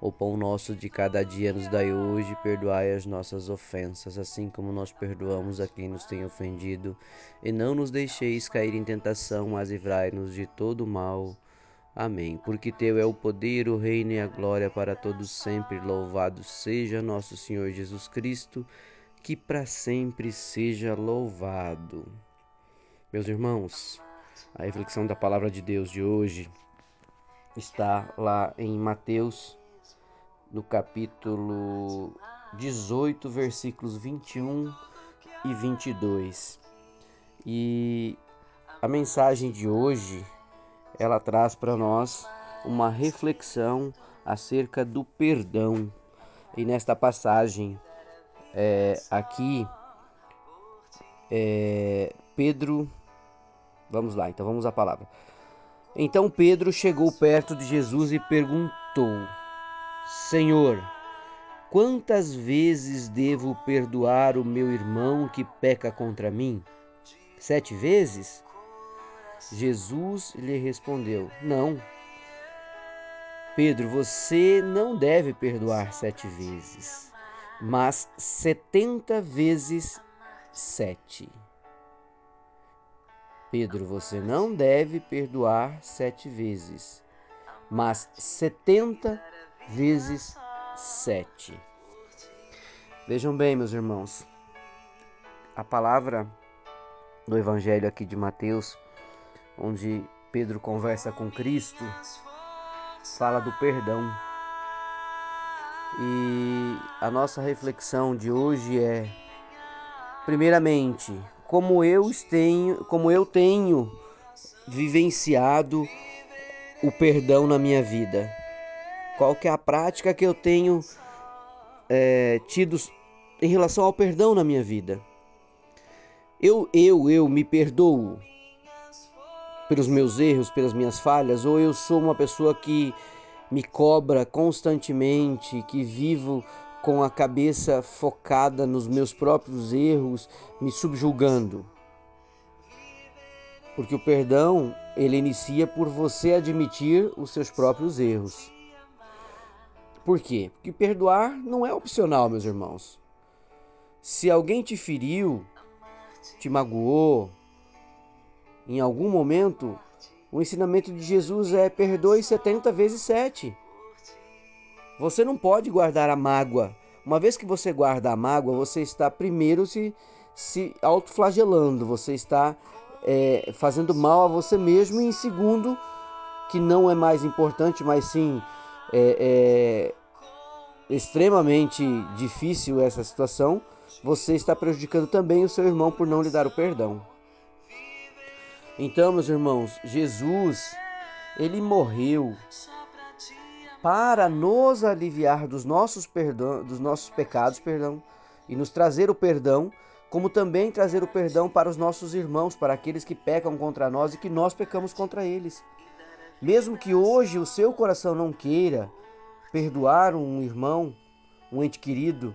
O pão nosso de cada dia nos dai hoje, perdoai as nossas ofensas, assim como nós perdoamos a quem nos tem ofendido, e não nos deixeis cair em tentação, mas livrai-nos de todo mal. Amém. Porque teu é o poder, o reino e a glória para todos sempre. Louvado seja nosso Senhor Jesus Cristo, que para sempre seja louvado. Meus irmãos, a reflexão da palavra de Deus de hoje está lá em Mateus no capítulo 18, versículos 21 e 22. E a mensagem de hoje, ela traz para nós uma reflexão acerca do perdão. E nesta passagem é, aqui, é, Pedro, vamos lá, então vamos à palavra. Então Pedro chegou perto de Jesus e perguntou: Senhor, quantas vezes devo perdoar o meu irmão que peca contra mim? Sete vezes? Jesus lhe respondeu: Não. Pedro, você não deve perdoar sete vezes, mas setenta vezes sete. Pedro, você não deve perdoar sete vezes, mas setenta vezes sete. Vejam bem, meus irmãos, a palavra do Evangelho aqui de Mateus, onde Pedro conversa com Cristo, fala do perdão. E a nossa reflexão de hoje é, primeiramente, como eu tenho, como eu tenho vivenciado o perdão na minha vida. Qual que é a prática que eu tenho é, tido em relação ao perdão na minha vida? Eu, eu, eu me perdoo pelos meus erros, pelas minhas falhas, ou eu sou uma pessoa que me cobra constantemente, que vivo com a cabeça focada nos meus próprios erros, me subjulgando? Porque o perdão, ele inicia por você admitir os seus próprios erros. Por quê? Porque perdoar não é opcional, meus irmãos. Se alguém te feriu, te magoou, em algum momento, o ensinamento de Jesus é perdoe 70 vezes 7. Você não pode guardar a mágoa. Uma vez que você guarda a mágoa, você está primeiro se, se autoflagelando, você está é, fazendo mal a você mesmo, e em segundo, que não é mais importante, mas sim é, é extremamente difícil essa situação, você está prejudicando também o seu irmão por não lhe dar o perdão. Então, meus irmãos, Jesus, ele morreu para nos aliviar dos nossos perdão, dos nossos pecados, perdão, e nos trazer o perdão, como também trazer o perdão para os nossos irmãos, para aqueles que pecam contra nós e que nós pecamos contra eles. Mesmo que hoje o seu coração não queira perdoar um irmão, um ente querido,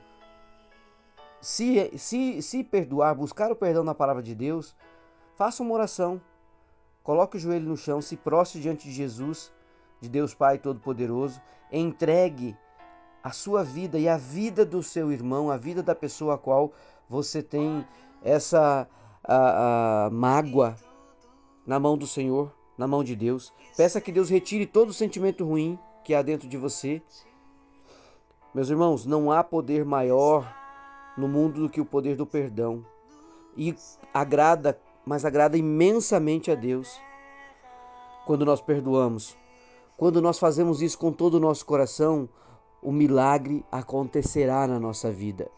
se, se, se perdoar, buscar o perdão na palavra de Deus, faça uma oração. Coloque o joelho no chão, se prostre diante de Jesus, de Deus Pai Todo-Poderoso, entregue a sua vida e a vida do seu irmão, a vida da pessoa a qual você tem essa a, a, mágoa na mão do Senhor na mão de Deus. Peça que Deus retire todo o sentimento ruim que há dentro de você. Meus irmãos, não há poder maior no mundo do que o poder do perdão. E agrada, mas agrada imensamente a Deus quando nós perdoamos. Quando nós fazemos isso com todo o nosso coração, o milagre acontecerá na nossa vida.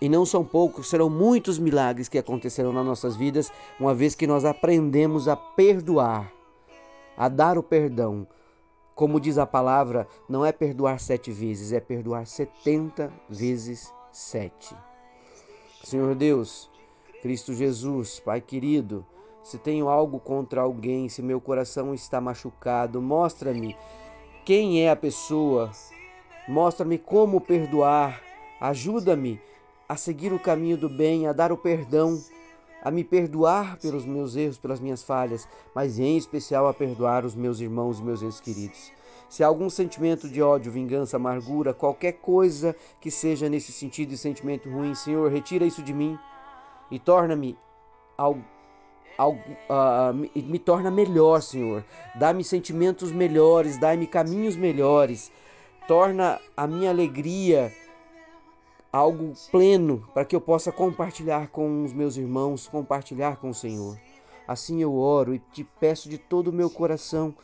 E não são poucos, serão muitos milagres que acontecerão nas nossas vidas, uma vez que nós aprendemos a perdoar a dar o perdão. Como diz a palavra, não é perdoar sete vezes, é perdoar setenta vezes sete. Senhor Deus, Cristo Jesus, Pai querido, se tenho algo contra alguém, se meu coração está machucado, mostra-me quem é a pessoa, mostra-me como perdoar, ajuda-me a seguir o caminho do bem, a dar o perdão, a me perdoar pelos meus erros, pelas minhas falhas, mas em especial a perdoar os meus irmãos e meus entes queridos. Se há algum sentimento de ódio, vingança, amargura, qualquer coisa que seja nesse sentido de sentimento ruim, Senhor, retira isso de mim e torna-me algo uh, me, me torna melhor, Senhor. Dá-me sentimentos melhores, dá-me caminhos melhores. Torna a minha alegria algo pleno para que eu possa compartilhar com os meus irmãos, compartilhar com o Senhor. Assim eu oro e te peço de todo o meu coração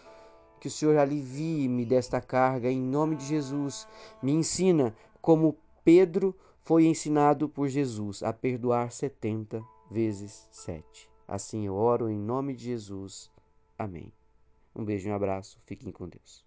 que o Senhor alivie-me desta carga em nome de Jesus. Me ensina como Pedro foi ensinado por Jesus a perdoar 70 vezes 7. Assim eu oro em nome de Jesus. Amém. Um beijo e um abraço. Fiquem com Deus.